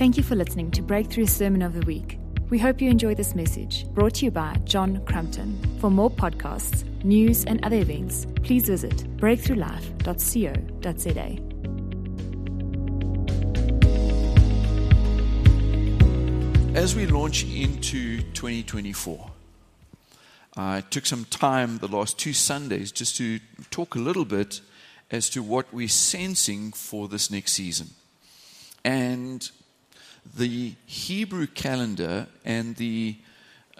Thank you for listening to Breakthrough Sermon of the Week. We hope you enjoy this message brought to you by John Crumpton. For more podcasts, news, and other events, please visit breakthroughlife.co.za. As we launch into 2024, I took some time the last two Sundays just to talk a little bit as to what we're sensing for this next season. And the Hebrew calendar and the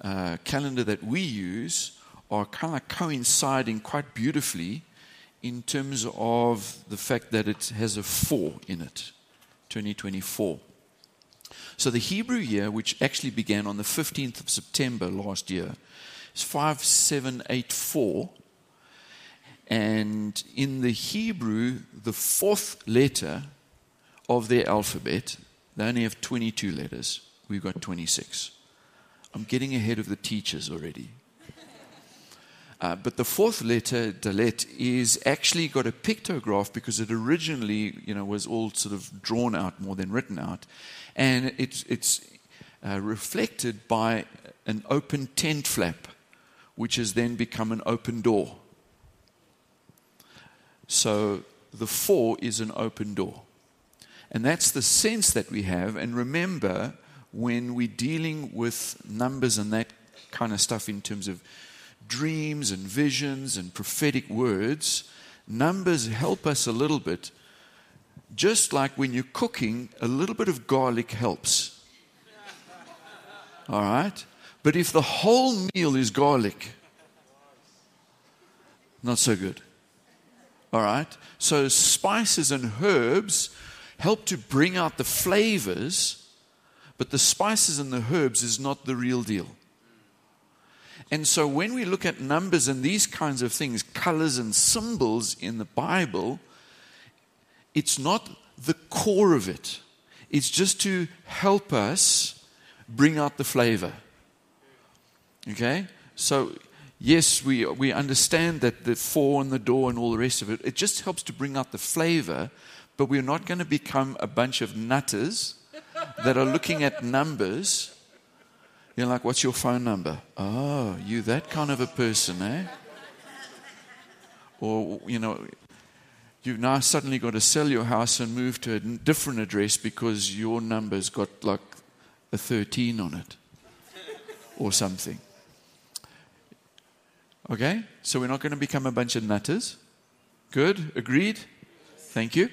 uh, calendar that we use are kind of coinciding quite beautifully in terms of the fact that it has a four in it 2024. So the Hebrew year, which actually began on the 15th of September last year, is 5784. And in the Hebrew, the fourth letter of their alphabet, they only have 22 letters. We've got 26. I'm getting ahead of the teachers already. Uh, but the fourth letter, Dalet, is actually got a pictograph because it originally, you know, was all sort of drawn out more than written out, and it's it's uh, reflected by an open tent flap, which has then become an open door. So the four is an open door. And that's the sense that we have. And remember, when we're dealing with numbers and that kind of stuff in terms of dreams and visions and prophetic words, numbers help us a little bit. Just like when you're cooking, a little bit of garlic helps. All right? But if the whole meal is garlic, not so good. All right? So spices and herbs help to bring out the flavors, but the spices and the herbs is not the real deal. And so when we look at numbers and these kinds of things, colors and symbols in the Bible, it's not the core of it. It's just to help us bring out the flavor. Okay? So, yes, we, we understand that the four and the door and all the rest of it, it just helps to bring out the flavor, but we're not going to become a bunch of nutters that are looking at numbers. You're like, what's your phone number? Oh, you that kind of a person, eh? Or, you know, you've now suddenly got to sell your house and move to a different address because your number's got like a 13 on it or something. Okay? So we're not going to become a bunch of nutters. Good? Agreed? Thank you.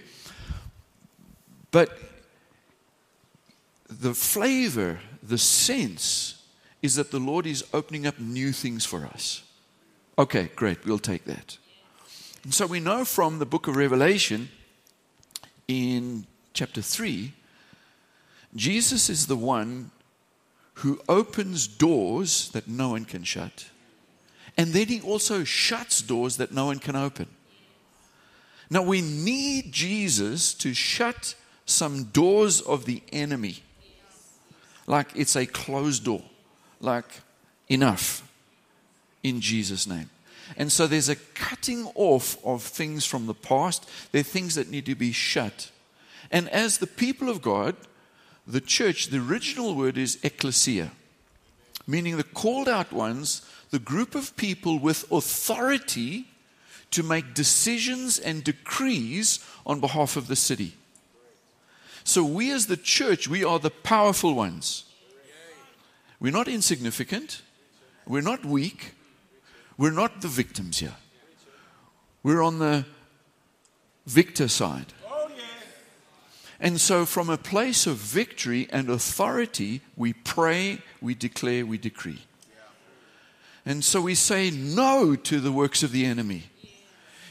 But the flavor, the sense, is that the Lord is opening up new things for us. Okay, great, we'll take that. And so we know from the book of Revelation in chapter 3, Jesus is the one who opens doors that no one can shut. And then he also shuts doors that no one can open. Now we need Jesus to shut some doors of the enemy. Like it's a closed door. Like enough in Jesus' name. And so there's a cutting off of things from the past. There are things that need to be shut. And as the people of God, the church, the original word is ecclesia, meaning the called out ones, the group of people with authority to make decisions and decrees on behalf of the city. So we as the church, we are the powerful ones. We're not insignificant. We're not weak. We're not the victims here. We're on the victor side. And so, from a place of victory and authority, we pray, we declare, we decree. And so we say no to the works of the enemy.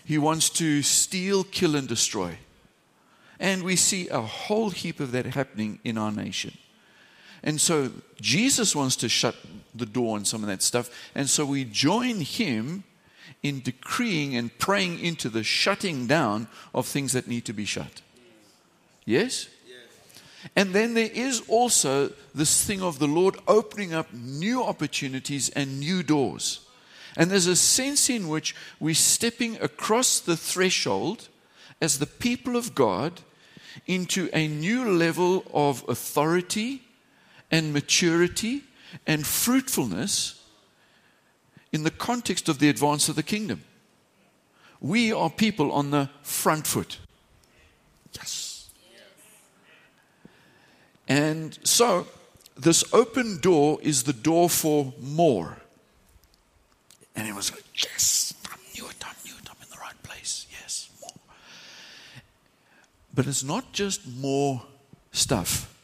He wants to steal, kill, and destroy. And we see a whole heap of that happening in our nation. And so Jesus wants to shut the door on some of that stuff. And so we join him in decreeing and praying into the shutting down of things that need to be shut. Yes? And then there is also this thing of the Lord opening up new opportunities and new doors. And there's a sense in which we're stepping across the threshold as the people of God into a new level of authority and maturity and fruitfulness in the context of the advance of the kingdom. We are people on the front foot. Yes. And so, this open door is the door for more. And it was like, yes, I knew it, I knew it, I'm in the right place. Yes, more. But it's not just more stuff.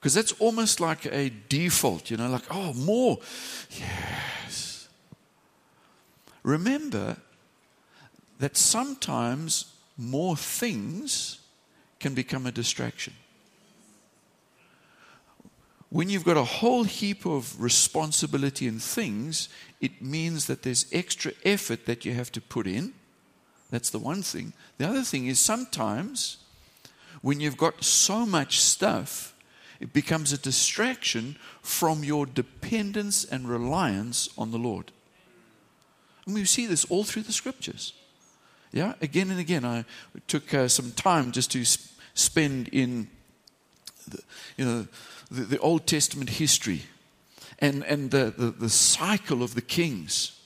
Because that's almost like a default, you know, like, oh, more. Yes. Remember that sometimes more things can become a distraction. When you've got a whole heap of responsibility and things, it means that there's extra effort that you have to put in. That's the one thing. The other thing is sometimes when you've got so much stuff, it becomes a distraction from your dependence and reliance on the Lord. And we see this all through the scriptures. Yeah, again and again. I took uh, some time just to sp- spend in, the, you know, the, the Old Testament history and, and the, the, the cycle of the kings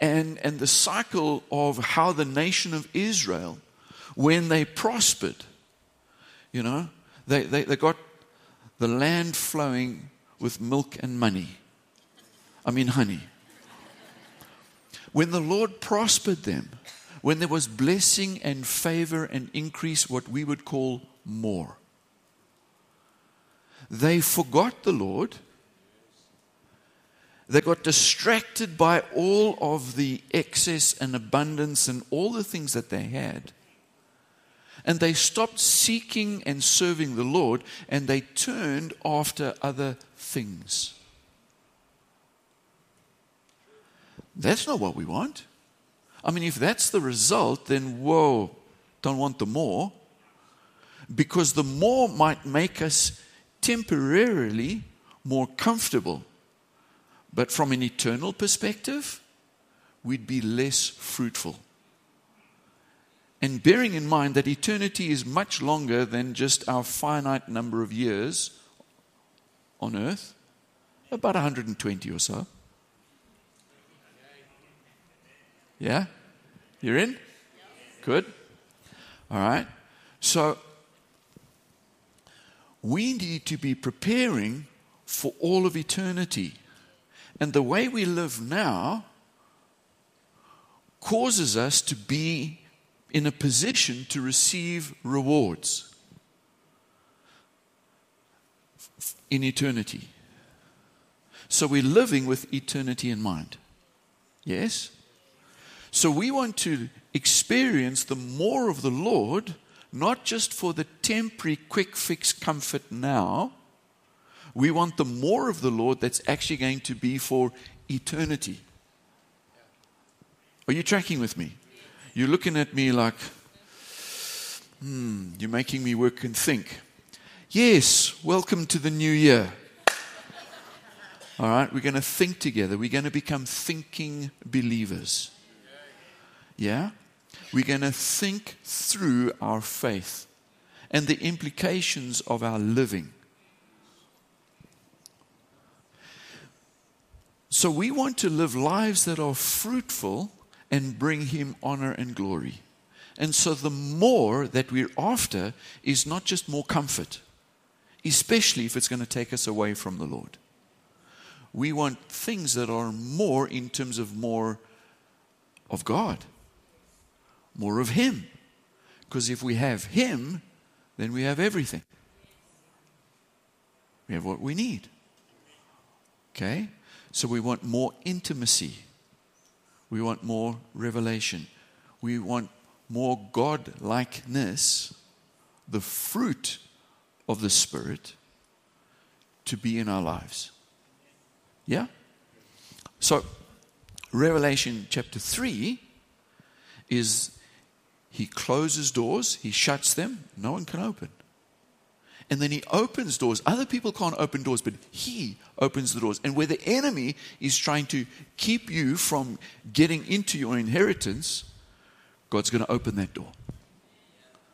and, and the cycle of how the nation of Israel, when they prospered, you know, they, they, they got the land flowing with milk and money. I mean, honey. When the Lord prospered them, when there was blessing and favor and increase, what we would call more, they forgot the Lord. They got distracted by all of the excess and abundance and all the things that they had. And they stopped seeking and serving the Lord and they turned after other things. That's not what we want. I mean, if that's the result, then whoa, don't want the more. Because the more might make us temporarily more comfortable. But from an eternal perspective, we'd be less fruitful. And bearing in mind that eternity is much longer than just our finite number of years on earth, about 120 or so. Yeah? You're in? Good. All right. So we need to be preparing for all of eternity. And the way we live now causes us to be in a position to receive rewards in eternity. So we're living with eternity in mind. Yes? So we want to experience the more of the Lord not just for the temporary quick fix comfort now. We want the more of the Lord that's actually going to be for eternity. Are you tracking with me? You're looking at me like, hmm, you're making me work and think. Yes, welcome to the new year. All right, we're going to think together. We're going to become thinking believers. Yeah? we're going to think through our faith and the implications of our living. So, we want to live lives that are fruitful and bring Him honor and glory. And so, the more that we're after is not just more comfort, especially if it's going to take us away from the Lord. We want things that are more in terms of more of God more of Him. Because if we have Him, then we have everything. We have what we need. Okay? So we want more intimacy. We want more revelation. We want more God likeness, the fruit of the Spirit, to be in our lives. Yeah? So, Revelation chapter 3 is he closes doors, he shuts them, no one can open. And then he opens doors. Other people can't open doors, but he opens the doors. And where the enemy is trying to keep you from getting into your inheritance, God's going to open that door.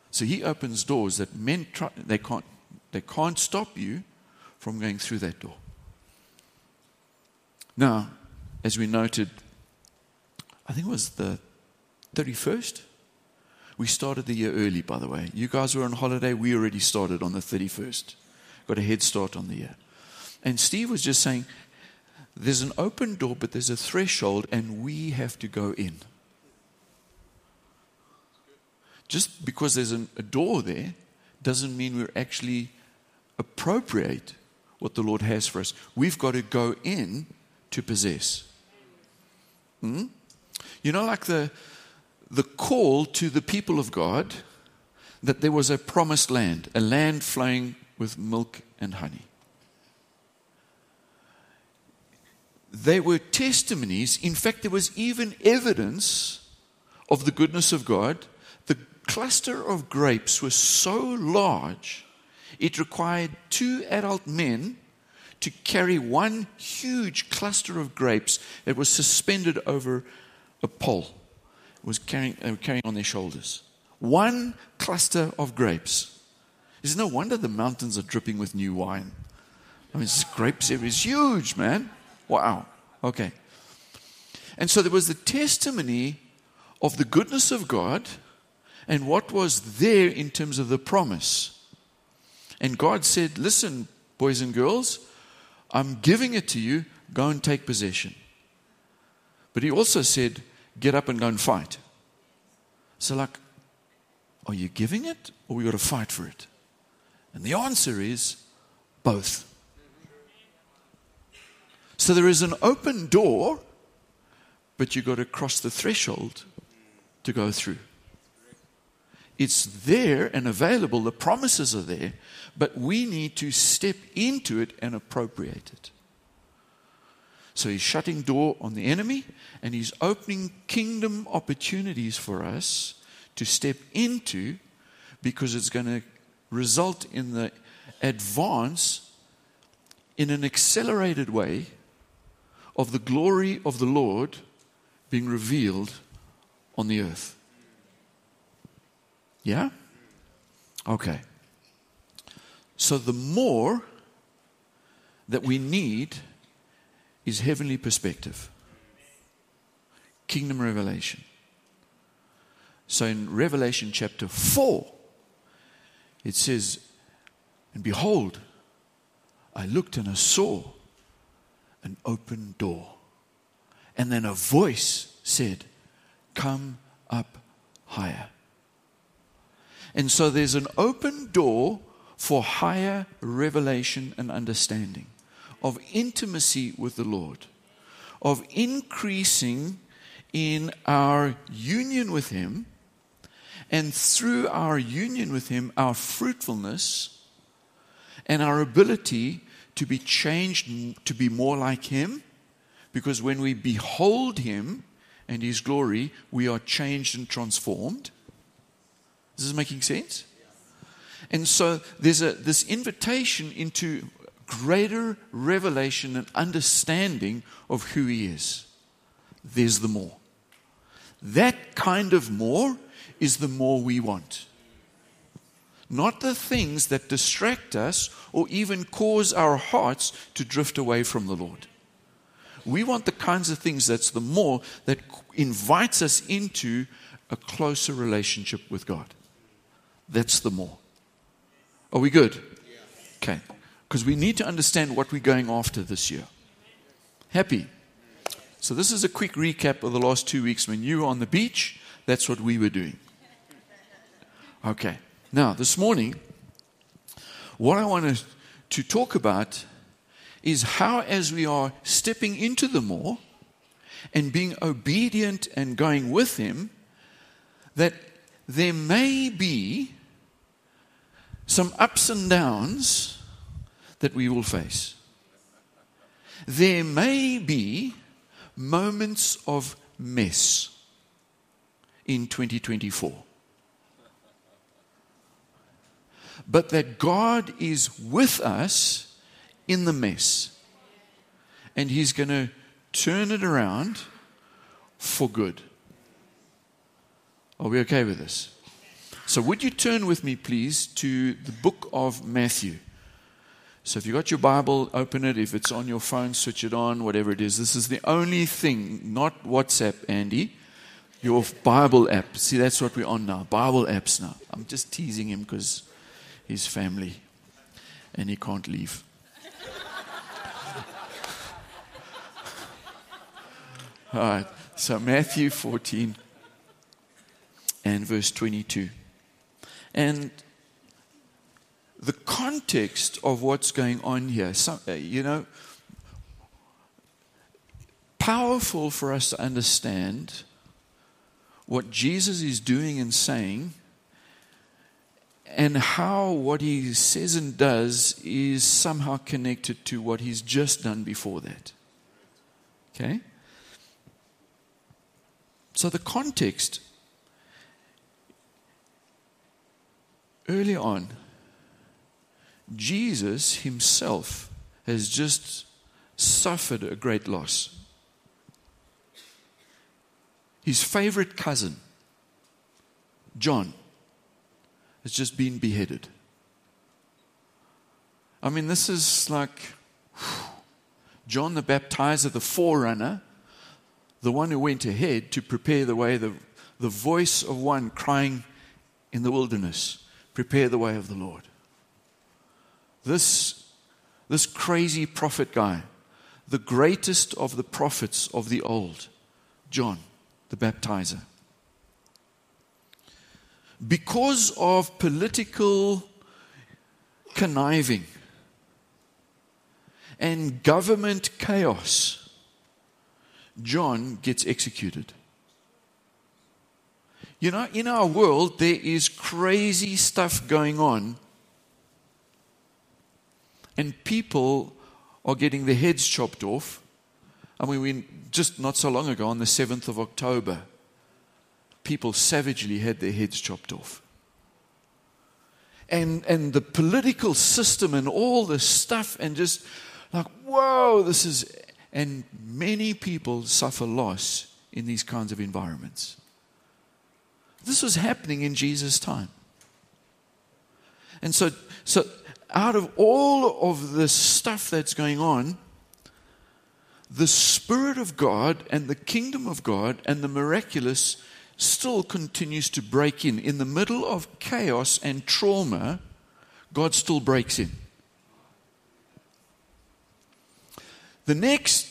So he opens doors that men try, they can't they can't stop you from going through that door. Now, as we noted, I think it was the 31st. We started the year early, by the way. You guys were on holiday. We already started on the 31st. Got a head start on the year. And Steve was just saying, there's an open door, but there's a threshold, and we have to go in. Just because there's an, a door there doesn't mean we're actually appropriate what the Lord has for us. We've got to go in to possess. Hmm? You know, like the, the call to the people of God that there was a promised land, a land flowing with milk and honey. They were testimonies. In fact, there was even evidence of the goodness of God. The cluster of grapes was so large, it required two adult men to carry one huge cluster of grapes that was suspended over a pole. Was carrying, they were carrying on their shoulders. One cluster of grapes. It's no wonder the mountains are dripping with new wine. I mean, this grapes here is huge, man. Wow. Okay. And so there was the testimony of the goodness of God and what was there in terms of the promise. And God said, Listen, boys and girls, I'm giving it to you. Go and take possession. But He also said, Get up and go and fight. So, like, are you giving it or we got to fight for it? And the answer is both. So there is an open door, but you've got to cross the threshold to go through. It's there and available, the promises are there, but we need to step into it and appropriate it. So he's shutting door on the enemy and he's opening kingdom opportunities for us to step into because it's going to result in the advance in an accelerated way of the glory of the Lord being revealed on the earth. Yeah? Okay. So the more that we need is heavenly perspective, kingdom revelation. So in Revelation chapter 4, it says, And behold, I looked and I saw an open door. And then a voice said, Come up higher. And so there's an open door for higher revelation and understanding, of intimacy with the Lord, of increasing in our union with Him, and through our union with Him, our fruitfulness and our ability to be changed to be more like Him. Because when we behold Him and His glory, we are changed and transformed. Is this making sense? And so there's a, this invitation into greater revelation and understanding of who He is. There's the more. That kind of more is the more we want. Not the things that distract us or even cause our hearts to drift away from the Lord. We want the kinds of things that's the more that invites us into a closer relationship with God. That's the more. Are we good? Okay. Because we need to understand what we're going after this year. Happy. So, this is a quick recap of the last two weeks. When you were on the beach, that's what we were doing. Okay. Now, this morning, what I wanted to, talk about is how, as we are stepping into the more and being obedient and going with Him, that there may be some ups and downs that we will face. There may be moments of mess in 2024. But that God is with us in the mess. And He's going to turn it around for good. Are we okay with this? So would you turn with me, please, to the book of Matthew? So, if you've got your Bible, open it. If it's on your phone, switch it on, whatever it is. This is the only thing, not WhatsApp, Andy, your Bible app. See, that's what we're on now Bible apps now. I'm just teasing him because he's family and he can't leave. All right. So, Matthew 14 and verse 22. And the context of what's going on here, so, uh, you know, powerful for us to understand what Jesus is doing and saying, and how what he says and does is somehow connected to what he's just done before that. Okay? So the context early on, Jesus himself has just suffered a great loss. His favorite cousin, John, has just been beheaded. I mean, this is like John the Baptizer, the forerunner, the one who went ahead to prepare the way, the, the voice of one crying in the wilderness prepare the way of the Lord. This, this crazy prophet guy, the greatest of the prophets of the old, John the baptizer. Because of political conniving and government chaos, John gets executed. You know, in our world, there is crazy stuff going on, and people are getting their heads chopped off. I mean, we, just not so long ago, on the 7th of October, people savagely had their heads chopped off. And, and the political system and all this stuff, and just like, whoa, this is. And many people suffer loss in these kinds of environments. This was happening in Jesus' time. And so, so out of all of the stuff that's going on, the Spirit of God and the kingdom of God and the miraculous still continues to break in. In the middle of chaos and trauma, God still breaks in. The next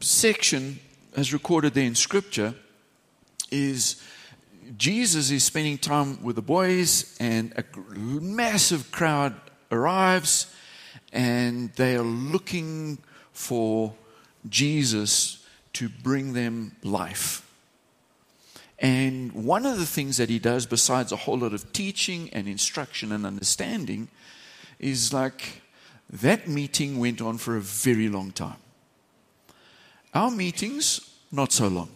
section, as recorded there in Scripture, is Jesus is spending time with the boys, and a massive crowd arrives, and they are looking for Jesus to bring them life. And one of the things that he does, besides a whole lot of teaching and instruction and understanding, is like that meeting went on for a very long time. Our meetings, not so long.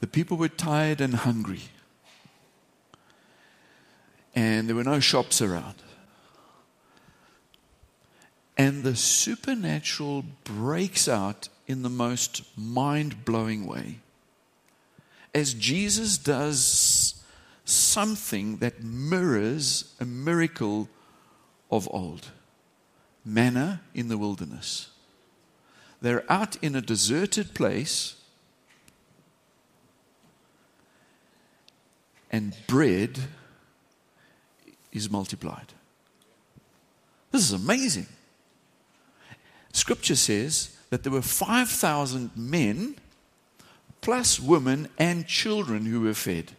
The people were tired and hungry. And there were no shops around. And the supernatural breaks out in the most mind blowing way as Jesus does something that mirrors a miracle of old manna in the wilderness. They're out in a deserted place and bread is multiplied. This is amazing. Scripture says that there were 5,000 men plus women and children who were fed.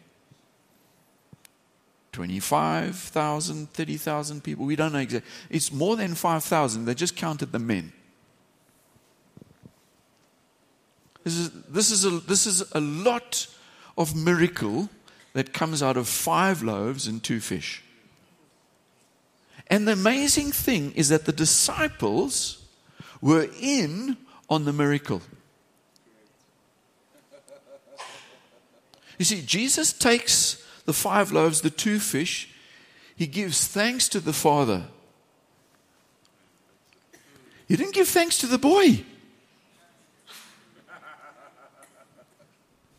25,000, 30,000 people. We don't know exactly. It's more than 5,000. They just counted the men. This is, this, is a, this is a lot of miracle that comes out of five loaves and two fish. And the amazing thing is that the disciples were in on the miracle. You see, Jesus takes the five loaves, the two fish, he gives thanks to the Father. He didn't give thanks to the boy.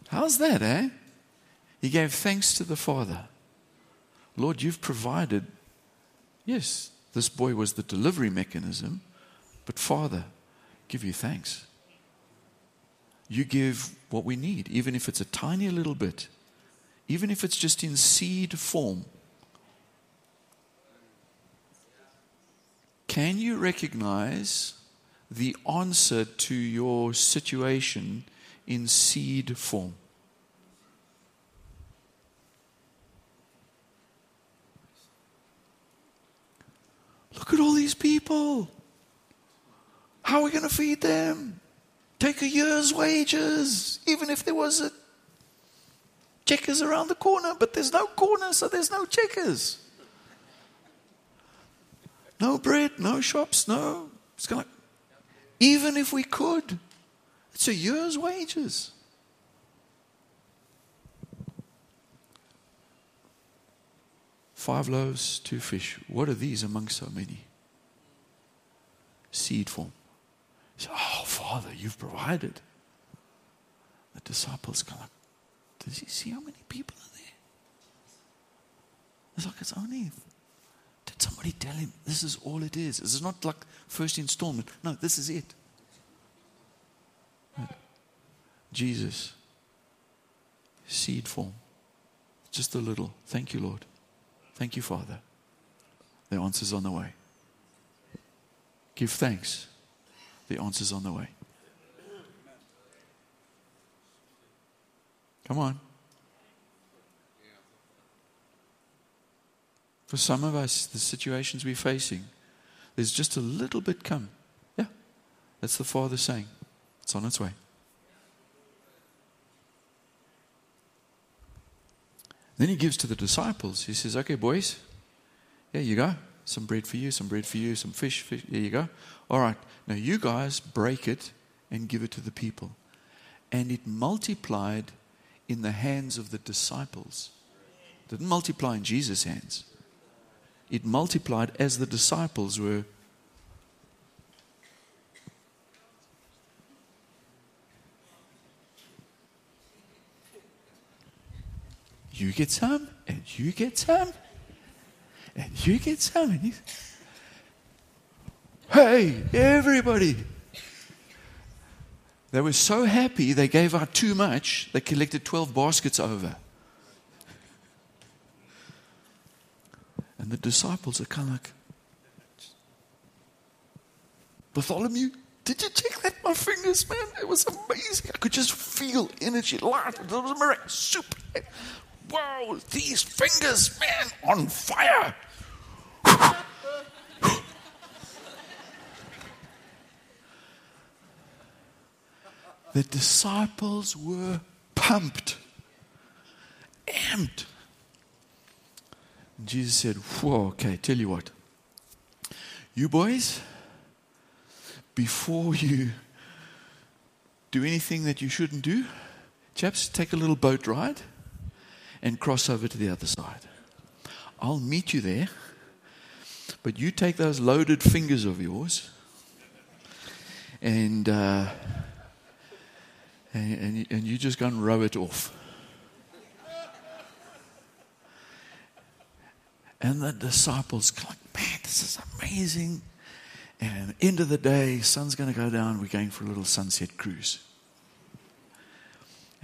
How's that, eh? He gave thanks to the Father. Lord, you've provided. Yes, this boy was the delivery mechanism, but Father, give you thanks. You give what we need, even if it's a tiny little bit, even if it's just in seed form. Can you recognize the answer to your situation in seed form? Look at all these people. How are we going to feed them? Take a year's wages, even if there was a checkers around the corner, but there's no corner, so there's no checkers. No bread, no shops, no. It's kind of, even if we could, it's a year's wages. Five loaves, two fish. What are these among so many? Seed form. Say, oh, Father, you've provided. The disciples come like, does he see how many people are there? It's like, it's only. Did somebody tell him this is all it is? This is not like first installment. No, this is it. Jesus, seed form. Just a little. Thank you, Lord. Thank you, Father. The answer's on the way. Give thanks. The answer's on the way. Come on. For some of us, the situations we're facing, there's just a little bit come. Yeah, that's the Father saying, it's on its way. Then he gives to the disciples. He says, Okay, boys, here you go. Some bread for you, some bread for you, some fish, fish. Here you go. All right, now you guys break it and give it to the people. And it multiplied in the hands of the disciples. It didn't multiply in Jesus' hands. It multiplied as the disciples were you get some, and you get some, and you get some. And he's, hey, everybody. They were so happy they gave out too much, they collected 12 baskets over. And the disciples are kind of like, Bartholomew, did you check that? My fingers, man, it was amazing. I could just feel energy, light. It was a miracle. Super. Wow, these fingers, man, on fire. the disciples were pumped, amped. Jesus said, Whoa, okay, tell you what. You boys, before you do anything that you shouldn't do, chaps, take a little boat ride and cross over to the other side. I'll meet you there, but you take those loaded fingers of yours and, uh, and, and, and you just go and row it off. And the disciples like, man, this is amazing. And end of the day, sun's going to go down. We're going for a little sunset cruise.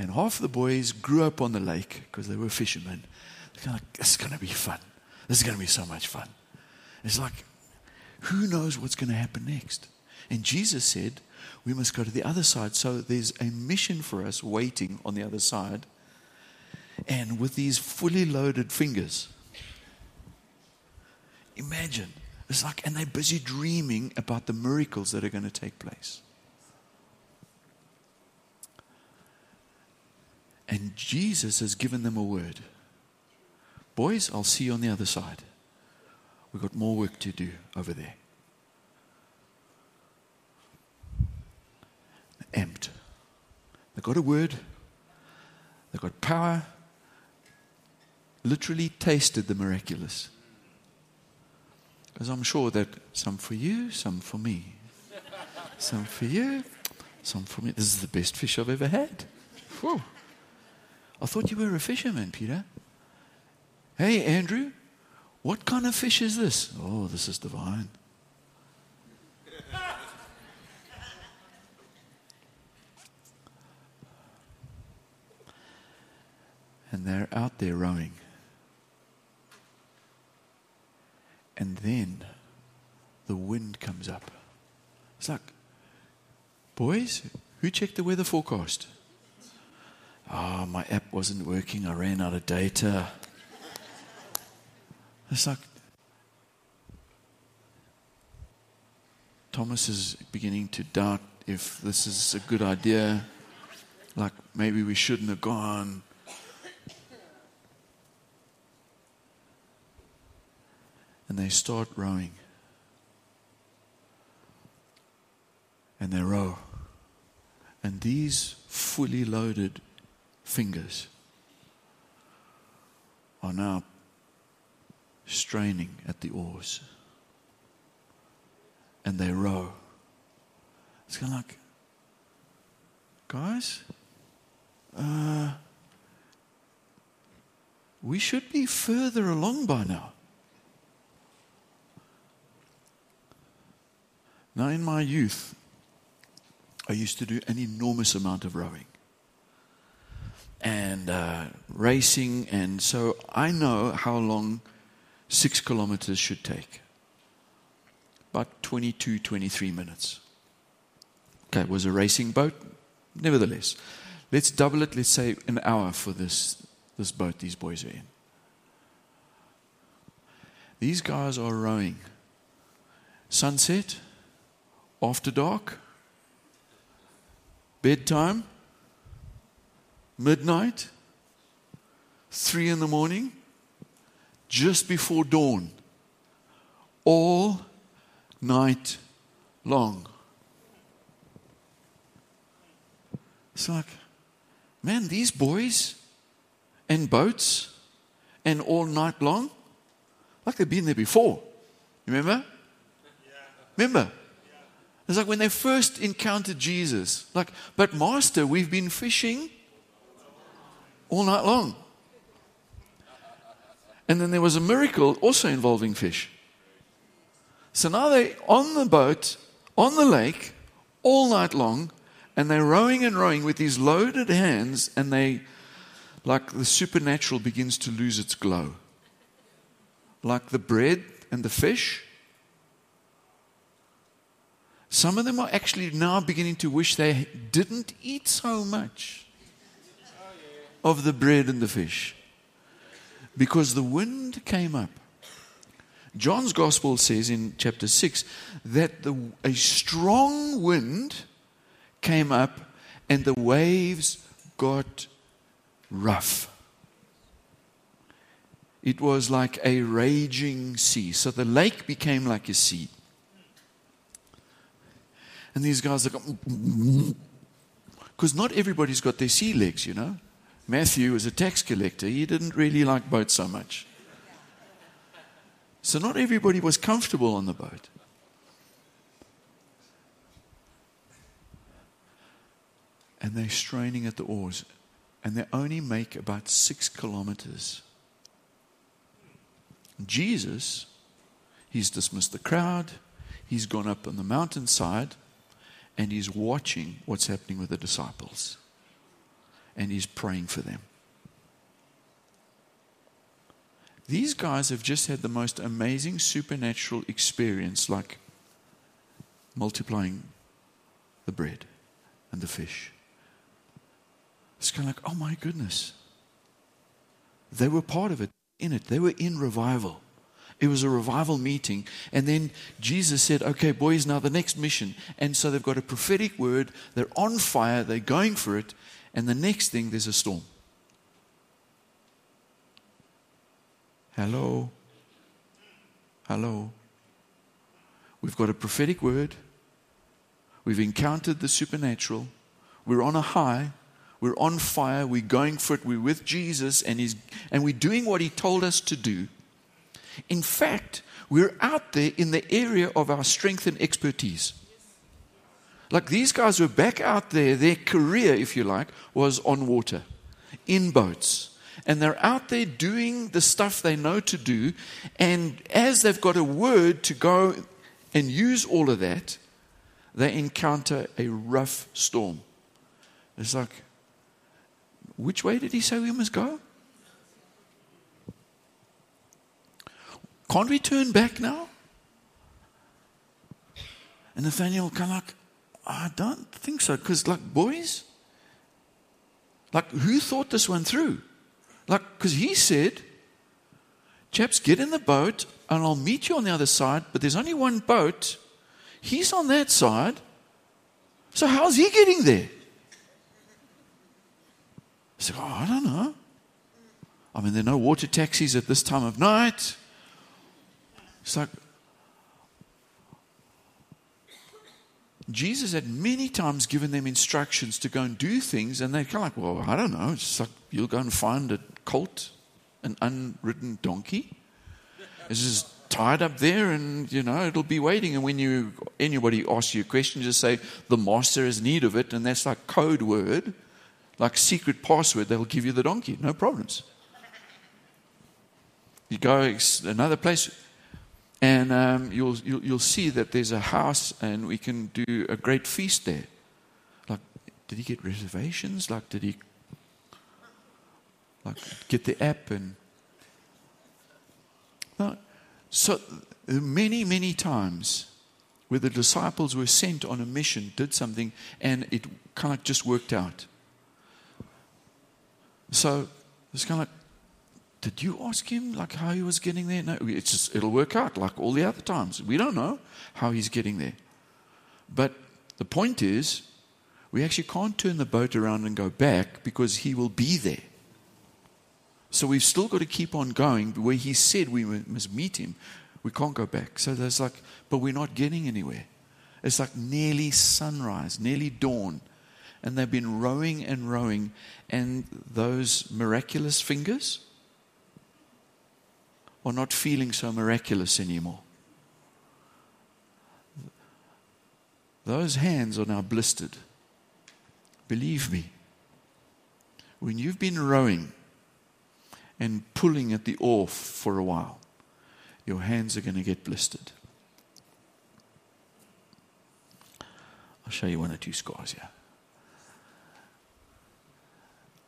And half the boys grew up on the lake because they were fishermen. They're kind of like, this is going to be fun. This is going to be so much fun. It's like, who knows what's going to happen next? And Jesus said, we must go to the other side. So there's a mission for us waiting on the other side. And with these fully loaded fingers, imagine. It's like, and they're busy dreaming about the miracles that are going to take place. And Jesus has given them a word. Boys, I'll see you on the other side. We've got more work to do over there. Amped. They've got a word, they've got power, literally tasted the miraculous. Because I'm sure that some for you, some for me. Some for you, some for me. This is the best fish I've ever had. Whew. I thought you were a fisherman, Peter. Hey, Andrew, what kind of fish is this? Oh, this is divine. and they're out there rowing. And then the wind comes up. It's like, boys, who checked the weather forecast? Oh, my app wasn't working. I ran out of data. It's like Thomas is beginning to doubt if this is a good idea. Like maybe we shouldn't have gone. And they start rowing. And they row. And these fully loaded fingers are now straining at the oars. And they row. It's kind of like, guys, uh, we should be further along by now. Now, in my youth, I used to do an enormous amount of rowing and uh, racing, and so I know how long six kilometers should take. About 22, 23 minutes. Okay, it was a racing boat. Nevertheless, let's double it. Let's say an hour for this, this boat these boys are in. These guys are rowing. Sunset, after dark, bedtime, midnight, three in the morning, just before dawn, all night long. It's like, man, these boys and boats and all night long, like they've been there before. Remember? Remember? It's like when they first encountered Jesus, like, but Master, we've been fishing all night long. And then there was a miracle also involving fish. So now they're on the boat, on the lake, all night long, and they're rowing and rowing with these loaded hands, and they, like the supernatural begins to lose its glow. Like the bread and the fish. Some of them are actually now beginning to wish they didn't eat so much of the bread and the fish because the wind came up. John's gospel says in chapter 6 that the, a strong wind came up and the waves got rough. It was like a raging sea. So the lake became like a sea. And these guys are because not everybody's got their sea legs, you know. Matthew was a tax collector. He didn't really like boats so much. So not everybody was comfortable on the boat. And they're straining at the oars, and they only make about six kilometers. Jesus, he's dismissed the crowd, he's gone up on the mountainside, and he's watching what's happening with the disciples and he's praying for them. These guys have just had the most amazing supernatural experience, like multiplying the bread and the fish. It's kind of like, oh my goodness. They were part of it, in it. They were in revival. It was a revival meeting. And then Jesus said, okay, boys, now the next mission. And so they've got a prophetic word. They're on fire. They're going for it. And the next thing, there's a storm. Hello? Hello? We've got a prophetic word. We've encountered the supernatural. We're on a high. We're on fire. We're going for it. We're with Jesus, and, he's, and we're doing what He told us to do. In fact, we're out there in the area of our strength and expertise. Like these guys were back out there, their career, if you like, was on water. in boats. And they're out there doing the stuff they know to do. And as they've got a word to go and use all of that, they encounter a rough storm. It's like, which way did he say we must go? Can't we turn back now? And Nathaniel kind of like, I don't think so. Because, like, boys, like, who thought this one through? Like, because he said, chaps, get in the boat and I'll meet you on the other side, but there's only one boat. He's on that side. So, how's he getting there? I said, oh, I don't know. I mean, there are no water taxis at this time of night. It's like Jesus had many times given them instructions to go and do things, and they're kind of like, well, I don't know. It's like you'll go and find a colt, an unridden donkey. It's just tied up there, and you know it'll be waiting. And when you anybody asks you a question, just say the master has need of it, and that's like code word, like secret password. They'll give you the donkey, no problems. You go another place and um, you'll, you'll, you'll see that there's a house and we can do a great feast there. Like, did he get reservations? Like, did he like get the app and no. so many many times where the disciples were sent on a mission did something and it kind of just worked out so it's kind of like did you ask him like how he was getting there? No, it's just, it'll work out like all the other times. We don't know how he's getting there. But the point is, we actually can't turn the boat around and go back because he will be there. So we've still got to keep on going where he said we must meet him. We can't go back. So there's like, but we're not getting anywhere. It's like nearly sunrise, nearly dawn. And they've been rowing and rowing, and those miraculous fingers, are not feeling so miraculous anymore. Those hands are now blistered. Believe me, when you've been rowing and pulling at the oar for a while, your hands are going to get blistered. I'll show you one or two scars here.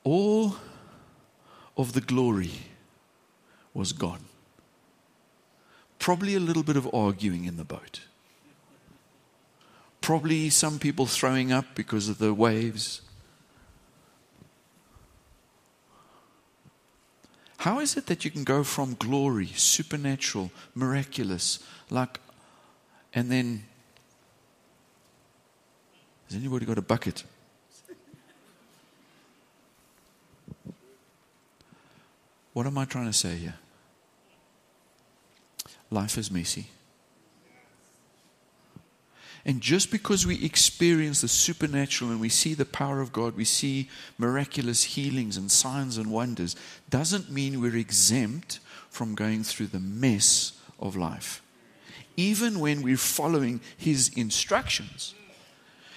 All of the glory was gone probably a little bit of arguing in the boat. Probably some people throwing up because of the waves. How is it that you can go from glory, supernatural, miraculous, like, and then. Has anybody got a bucket? What am I trying to say here? Life is messy. And just because we experience the supernatural and we see the power of God, we see miraculous healings and signs and wonders, doesn't mean we're exempt from going through the mess of life. Even when we're following His instructions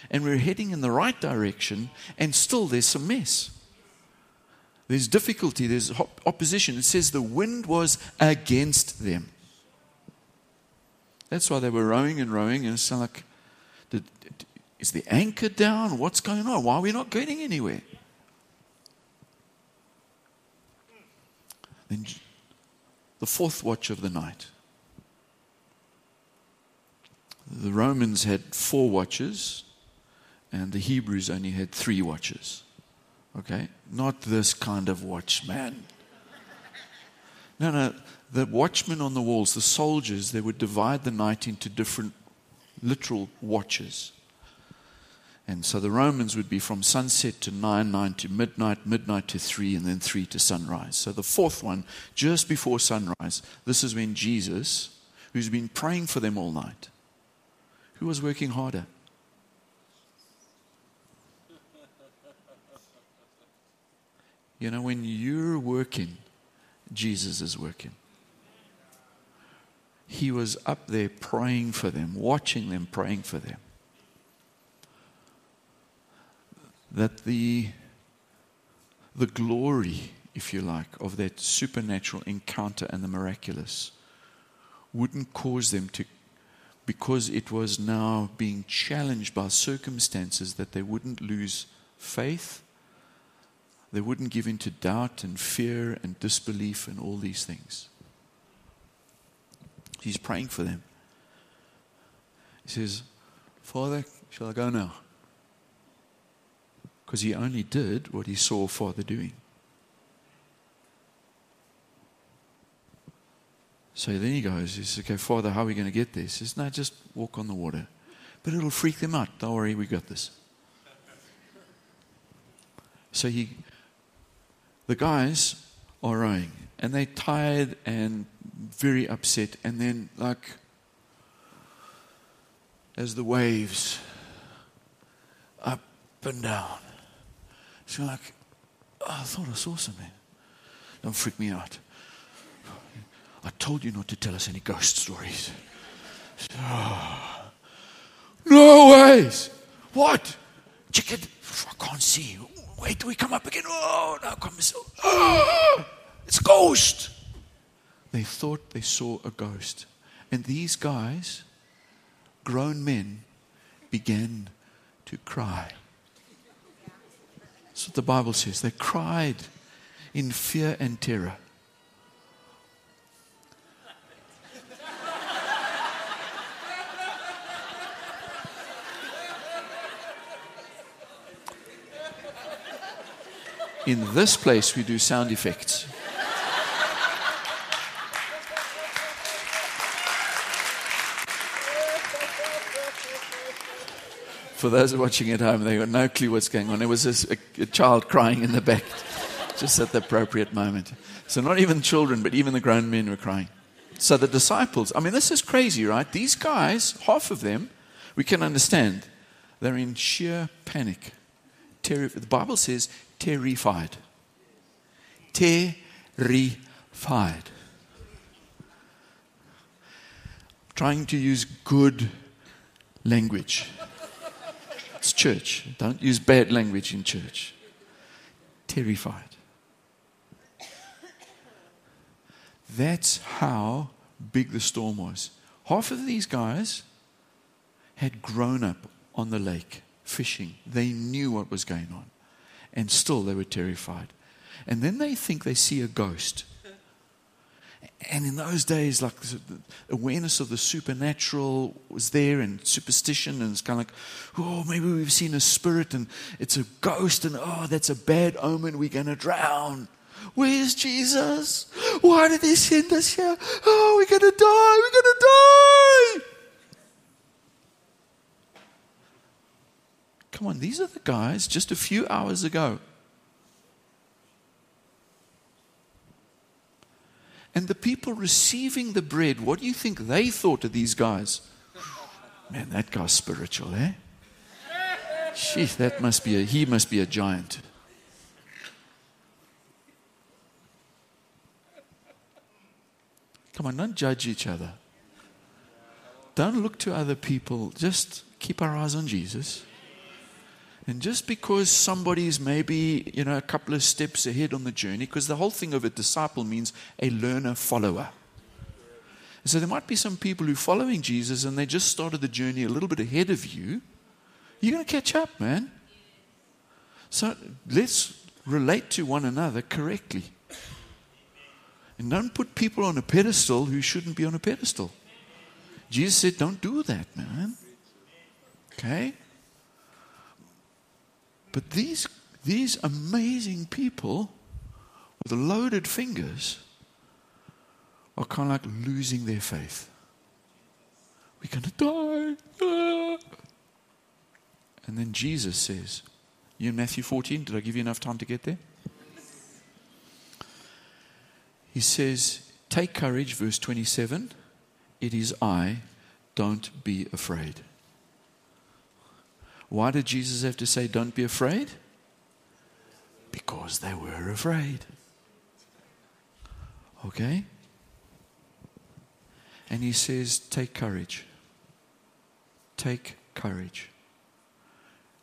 and we're heading in the right direction, and still there's some mess. There's difficulty, there's opposition. It says the wind was against them. That's why they were rowing and rowing, and it's like, is the anchor down? What's going on? Why are we not getting anywhere? Then the fourth watch of the night. The Romans had four watches, and the Hebrews only had three watches. Okay? Not this kind of watch, man. No, no the watchmen on the walls, the soldiers, they would divide the night into different literal watches. And so the Romans would be from sunset to 9, 9 to midnight, midnight to 3, and then 3 to sunrise. So the fourth one, just before sunrise, this is when Jesus, who's been praying for them all night, who was working harder? You know, when you're working, Jesus is working he was up there praying for them, watching them, praying for them. That the the glory, if you like, of that supernatural encounter and the miraculous wouldn't cause them to, because it was now being challenged by circumstances, that they wouldn't lose faith. They wouldn't give in to doubt and fear and disbelief and all these things. He's praying for them. He says, Father, shall I go now? Because he only did what he saw Father doing. So then he goes, he says, Okay, Father, how are we going to get this? He says, No, just walk on the water. But it'll freak them out. Don't worry, we got this. So he, the guys are rowing, and they're tired and very upset. And then, like, as the waves up and down, it's like, oh, I thought I saw something. Don't freak me out. I told you not to tell us any ghost stories. No ways. What? Chicken? I can't see. Wait till we come up again. Oh, now come. Oh, it's a ghost. They thought they saw a ghost. And these guys, grown men, began to cry. That's what the Bible says. They cried in fear and terror. In this place, we do sound effects. For those watching at home, they got no clue what's going on. There was a, a child crying in the back just at the appropriate moment. So, not even children, but even the grown men were crying. So, the disciples, I mean, this is crazy, right? These guys, half of them, we can understand, they're in sheer panic. Terri- the Bible says terrified. Terrified. Trying to use good language. It's church. Don't use bad language in church. Terrified. That's how big the storm was. Half of these guys had grown up on the lake fishing, they knew what was going on and still they were terrified. And then they think they see a ghost. And in those days, like awareness of the supernatural was there and superstition, and it's kind of like, oh, maybe we've seen a spirit and it's a ghost, and oh, that's a bad omen, we're to drown. Where's Jesus? Why did he send us here? Oh, we're to die, we're to die. Come on, these are the guys just a few hours ago. And the people receiving the bread, what do you think they thought of these guys? Man, that guy's spiritual, eh? Sheesh, that must be a, he must be a giant. Come on, don't judge each other. Don't look to other people. Just keep our eyes on Jesus. And just because somebody's maybe, you know, a couple of steps ahead on the journey, because the whole thing of a disciple means a learner follower. And so there might be some people who are following Jesus and they just started the journey a little bit ahead of you. You're going to catch up, man. So let's relate to one another correctly. And don't put people on a pedestal who shouldn't be on a pedestal. Jesus said, don't do that, man. Okay? But these, these amazing people with loaded fingers are kind of like losing their faith. We're going to die. Ah. And then Jesus says, You in Matthew 14, did I give you enough time to get there? He says, Take courage, verse 27. It is I, don't be afraid. Why did Jesus have to say, Don't be afraid? Because they were afraid. Okay? And he says, Take courage. Take courage.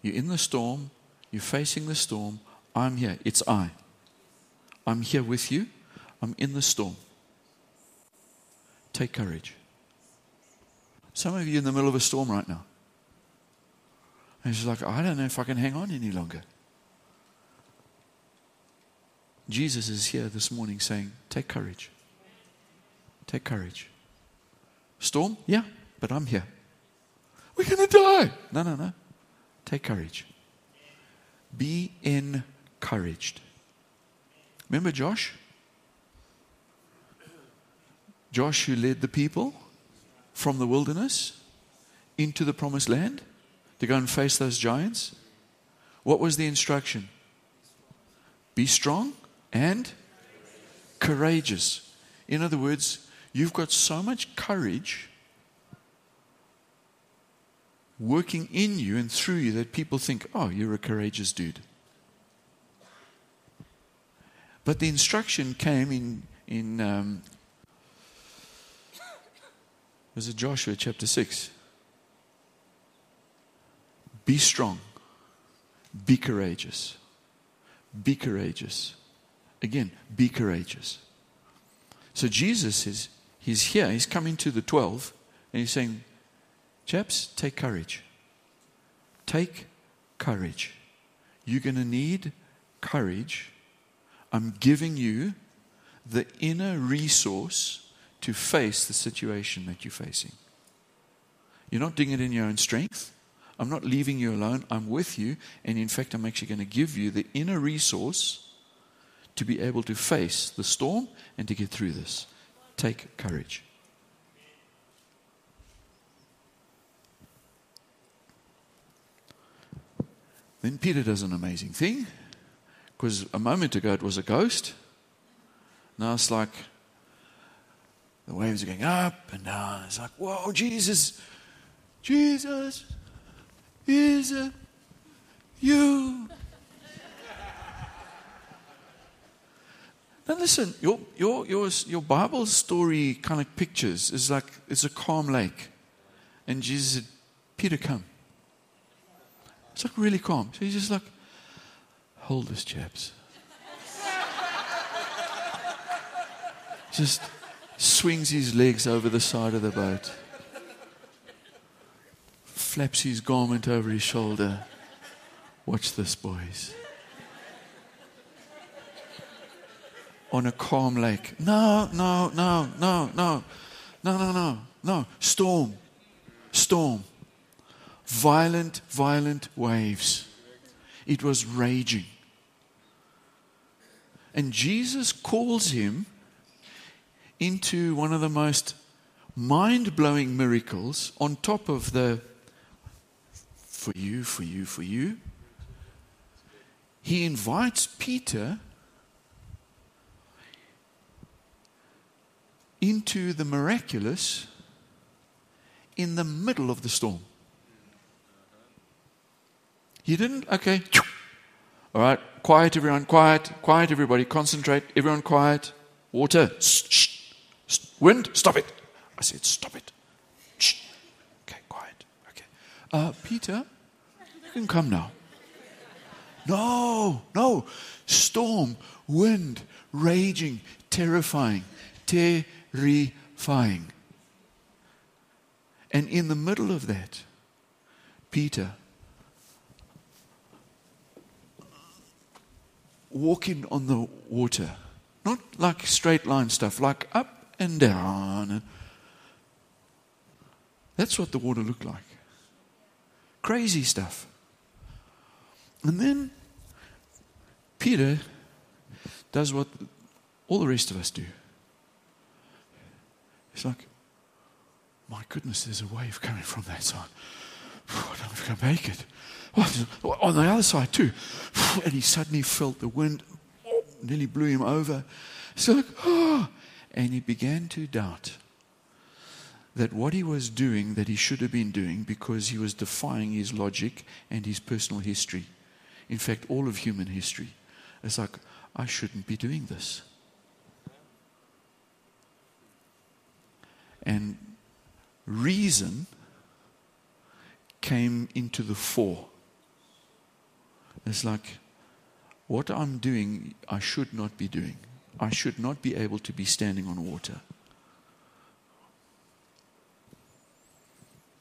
You're in the storm, you're facing the storm. I'm here. It's I. I'm here with you. I'm in the storm. Take courage. Some of you in the middle of a storm right now. And she's like, I don't know if I can hang on any longer. Jesus is here this morning saying, Take courage. Take courage. Storm? Yeah, but I'm here. We're going to die. No, no, no. Take courage. Be encouraged. Remember Josh? Josh, who led the people from the wilderness into the promised land to go and face those giants. What was the instruction? Be strong and courageous. In other words, you've got so much courage working in you and through you that people think, oh, you're a courageous dude. But the instruction came in, in um, was it Joshua chapter 6? Be strong, be courageous, be courageous. Again, be courageous. So Jesus is he's here, he's coming to the 12, and he's saying, Chaps, take courage. Take courage. You're going to need courage. I'm giving you the inner resource to face the situation that you're facing. You're not doing it in your own strength. I'm not leaving you alone. I'm with you. And in fact, I'm actually going to give you the inner resource to be able to face the storm and to get through this. Take courage. Then Peter does an amazing thing because a moment ago it was a ghost. Now it's like the waves are going up and down. It's like, whoa, Jesus, Jesus, is you? Now listen, your, your, your, your Bible story kind of pictures is like it's a calm lake. And Jesus said, Peter, come. It's like really calm. So he's just like, hold this, chaps. just swings his legs over the side of the boat, flaps his garment over his shoulder. Watch this, boys. On a calm lake. No, no, no, no, no, no, no, no, no. Storm. Storm violent, violent waves. It was raging. And Jesus calls him into one of the most mind blowing miracles on top of the for you, for you, for you. He invites Peter into the miraculous in the middle of the storm. He didn't? Okay. All right. Quiet, everyone. Quiet. Quiet, everybody. Concentrate. Everyone quiet. Water. Wind. Stop it. I said, stop it. Okay, quiet. Okay. Uh, Peter, you can come now. No, no. Storm, wind, raging, terrifying, terrifying. And in the middle of that, Peter walking on the water. Not like straight line stuff, like up and down. That's what the water looked like. Crazy stuff. And then Peter does what all the rest of us do. It's like, my goodness, there's a wave coming from that side. I don't know if I can make it. Oh, oh on the other side too. And he suddenly felt the wind oh, nearly blew him over. So like, oh, and he began to doubt that what he was doing that he should have been doing because he was defying his logic and his personal history. In fact, all of human history. It's like, I shouldn't be doing this. And reason came into the fore. It's like, what I'm doing, I should not be doing. I should not be able to be standing on water.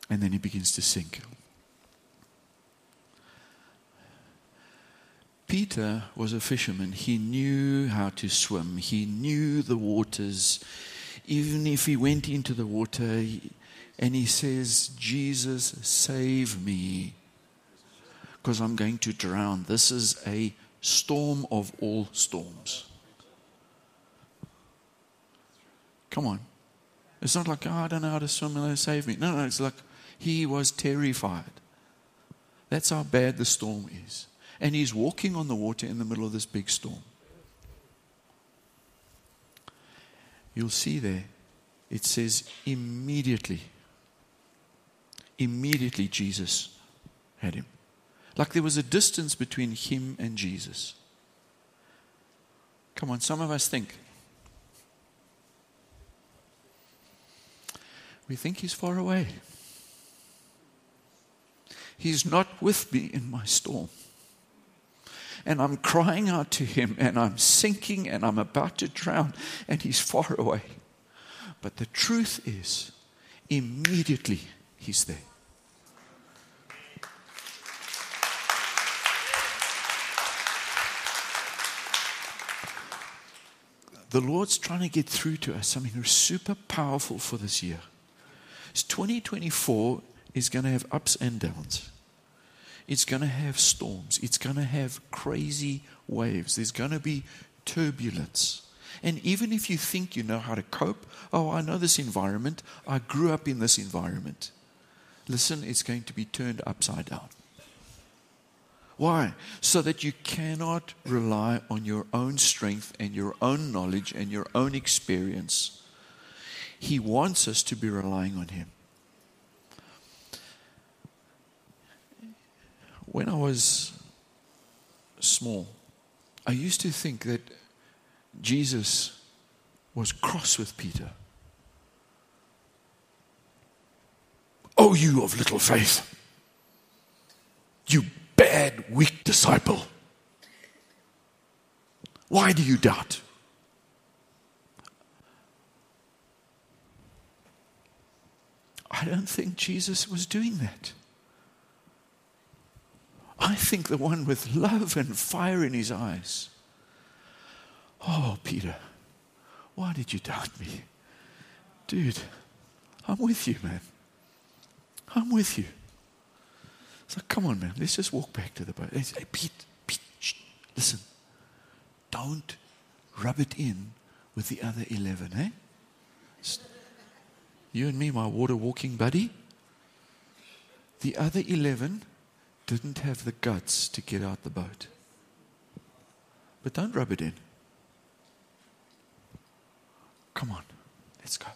And then he begins to sink. Peter was a fisherman. He knew how to swim, he knew the waters. Even if he went into the water and he says, Jesus, save me, because I'm going to drown. This is a storm of all storms. Come on. It's not like, oh, I don't know how to swim, and save me. No, no, it's like he was terrified. That's how bad the storm is. And he's walking on the water in the middle of this big storm. You'll see there, it says immediately, immediately Jesus had him. Like there was a distance between him and Jesus. Come on, some of us think. We think he's far away. He's not with me in my storm. And I'm crying out to him, and I'm sinking, and I'm about to drown, and he's far away. But the truth is, immediately he's there. the Lord's trying to get through to us something super powerful for this year. 2024 is going to have ups and downs. It's going to have storms. It's going to have crazy waves. There's going to be turbulence. And even if you think you know how to cope, oh, I know this environment, I grew up in this environment. Listen, it's going to be turned upside down. Why? So that you cannot rely on your own strength and your own knowledge and your own experience. He wants us to be relying on Him. When I was small, I used to think that Jesus was cross with Peter. Oh, you of little faith! You bad, weak disciple. Why do you doubt? I don't think Jesus was doing that. I think the one with love and fire in his eyes. Oh, Peter, why did you doubt me? Dude, I'm with you, man. I'm with you. Like, come on, man, let's just walk back to the boat. Hey, Pete, Pete, shh, listen. Don't rub it in with the other 11, eh? You and me, my water walking buddy. The other 11 didn't have the guts to get out the boat. But don't rub it in. Come on, let's go.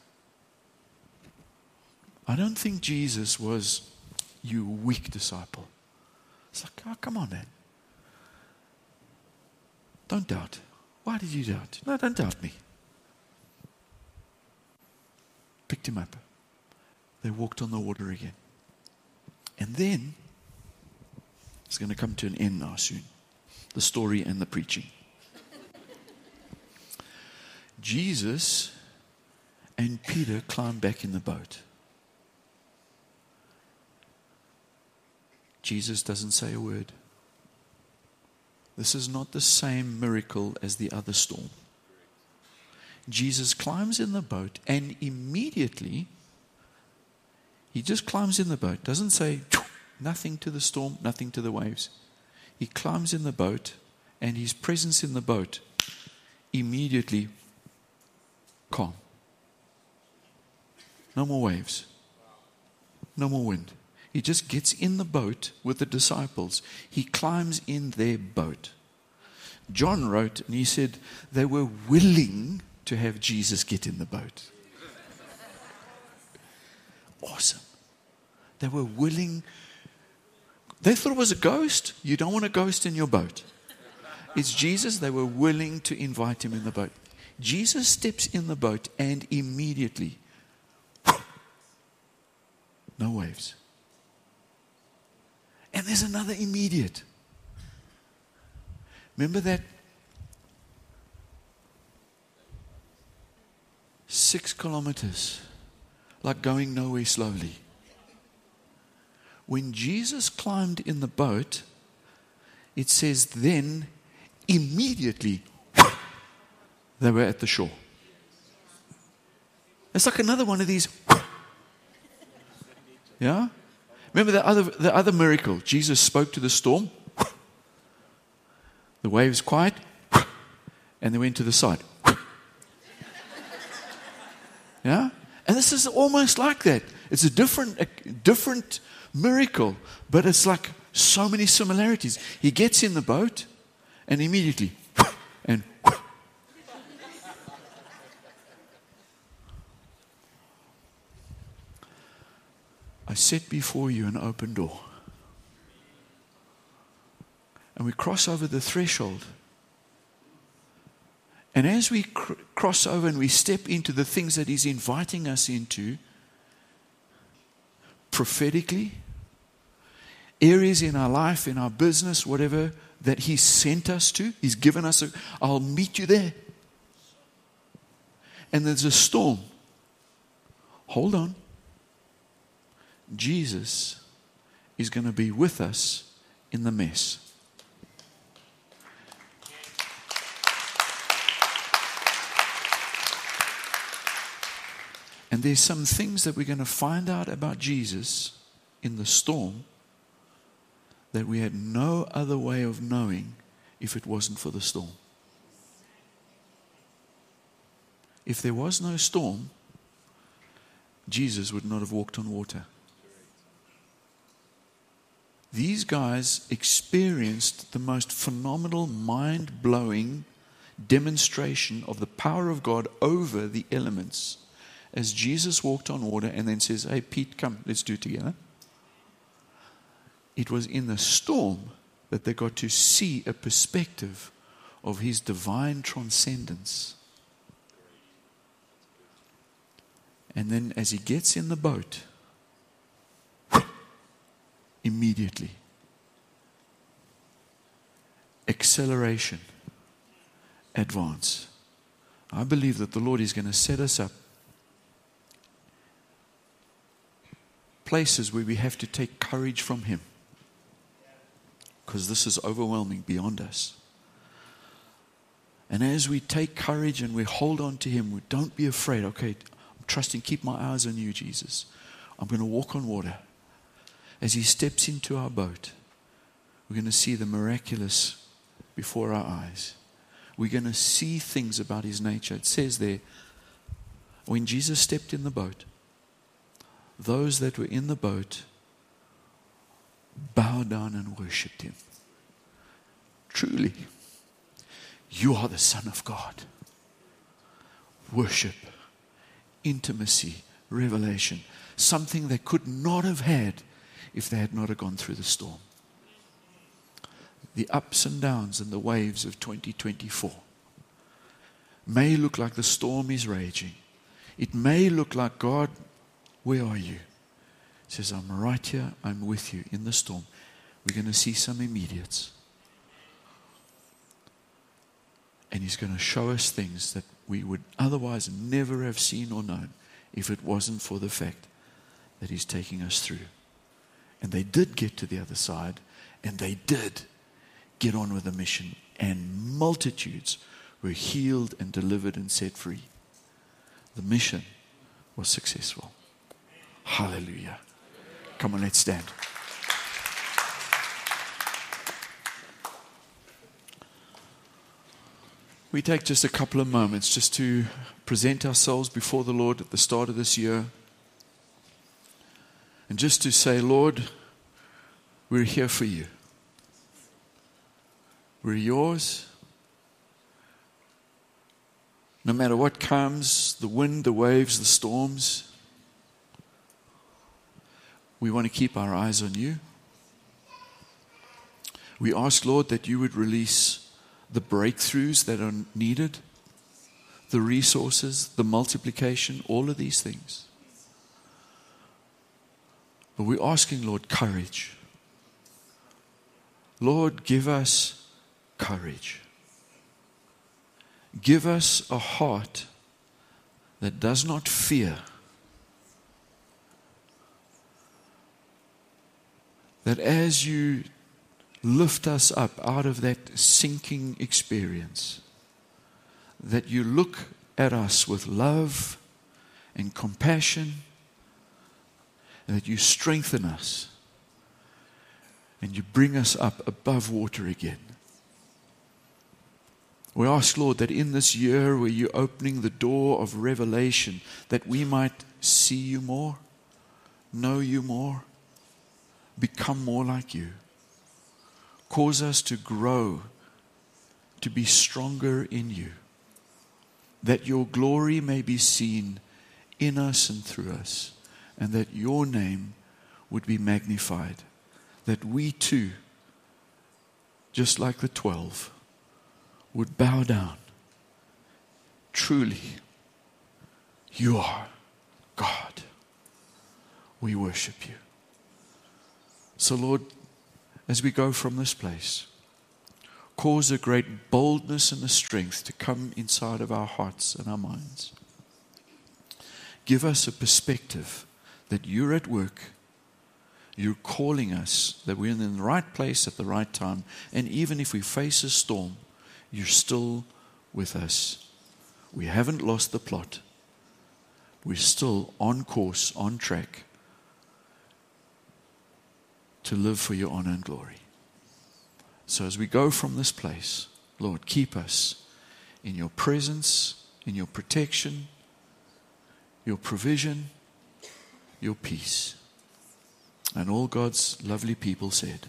I don't think Jesus was you weak disciple. It's like, oh, come on, man. Don't doubt. Why did you doubt? No, don't doubt me. Picked him up. They walked on the water again. And then, it's going to come to an end now soon the story and the preaching. Jesus and Peter climbed back in the boat. Jesus doesn't say a word. This is not the same miracle as the other storm. Jesus climbs in the boat and immediately he just climbs in the boat. Doesn't say nothing to the storm, nothing to the waves. He climbs in the boat and his presence in the boat immediately calm. No more waves. No more wind. He just gets in the boat with the disciples. He climbs in their boat. John wrote, and he said they were willing to have Jesus get in the boat. Awesome. They were willing. They thought it was a ghost. You don't want a ghost in your boat. It's Jesus. They were willing to invite him in the boat. Jesus steps in the boat and immediately, no waves. And there's another immediate. Remember that? Six kilometers, like going nowhere slowly. When Jesus climbed in the boat, it says, then immediately they were at the shore. It's like another one of these. Yeah? Remember the other, the other miracle? Jesus spoke to the storm, the waves quiet, and they went to the side. Yeah? And this is almost like that. It's a different, a different miracle, but it's like so many similarities. He gets in the boat and immediately, and I set before you an open door. And we cross over the threshold. And as we cr- cross over and we step into the things that He's inviting us into, prophetically, areas in our life, in our business, whatever that He sent us to, He's given us, a, I'll meet you there. And there's a storm. Hold on. Jesus is going to be with us in the mess. And there's some things that we're going to find out about Jesus in the storm that we had no other way of knowing if it wasn't for the storm. If there was no storm, Jesus would not have walked on water. These guys experienced the most phenomenal, mind blowing demonstration of the power of God over the elements as Jesus walked on water and then says, Hey, Pete, come, let's do it together. It was in the storm that they got to see a perspective of his divine transcendence. And then as he gets in the boat, immediately. Acceleration, advance. I believe that the Lord is going to set us up places where we have to take courage from Him because this is overwhelming beyond us. And as we take courage and we hold on to Him, we don't be afraid. Okay, I'm trusting, keep my eyes on you, Jesus. I'm going to walk on water as He steps into our boat, we're going to see the miraculous before our eyes. We're going to see things about His nature. It says there, when Jesus stepped in the boat, those that were in the boat bowed down and worshipped Him. Truly, you are the Son of God. Worship, intimacy, revelation, something they could not have had if they had not have gone through the storm. The ups and downs and the waves of 2024 may look like the storm is raging. It may look like, God, where are you? He says, I'm right here, I'm with you in the storm. We're going to see some immediates. And He's going to show us things that we would otherwise never have seen or known if it wasn't for the fact that He's taking us through. And they did get to the other side, and they did get on with the mission, and multitudes were healed and delivered and set free. The mission was successful. Hallelujah. Come on, let's stand. We take just a couple of moments just to present ourselves before the Lord at the start of this year. And just to say, Lord, we're here for you. We're yours. No matter what comes the wind, the waves, the storms we want to keep our eyes on you. We ask, Lord, that you would release the breakthroughs that are needed, the resources, the multiplication, all of these things. But we're asking, Lord, courage. Lord, give us courage. Give us a heart that does not fear. That as you lift us up out of that sinking experience, that you look at us with love and compassion, and that you strengthen us and you bring us up above water again. We ask, Lord, that in this year where you're opening the door of revelation, that we might see you more, know you more, become more like you. Cause us to grow, to be stronger in you, that your glory may be seen in us and through us, and that your name would be magnified, that we too, just like the twelve, would bow down. Truly, you are God. We worship you. So, Lord, as we go from this place, cause a great boldness and a strength to come inside of our hearts and our minds. Give us a perspective that you're at work, you're calling us, that we're in the right place at the right time, and even if we face a storm, you're still with us. We haven't lost the plot. We're still on course, on track to live for your honor and glory. So as we go from this place, Lord, keep us in your presence, in your protection, your provision, your peace. And all God's lovely people said,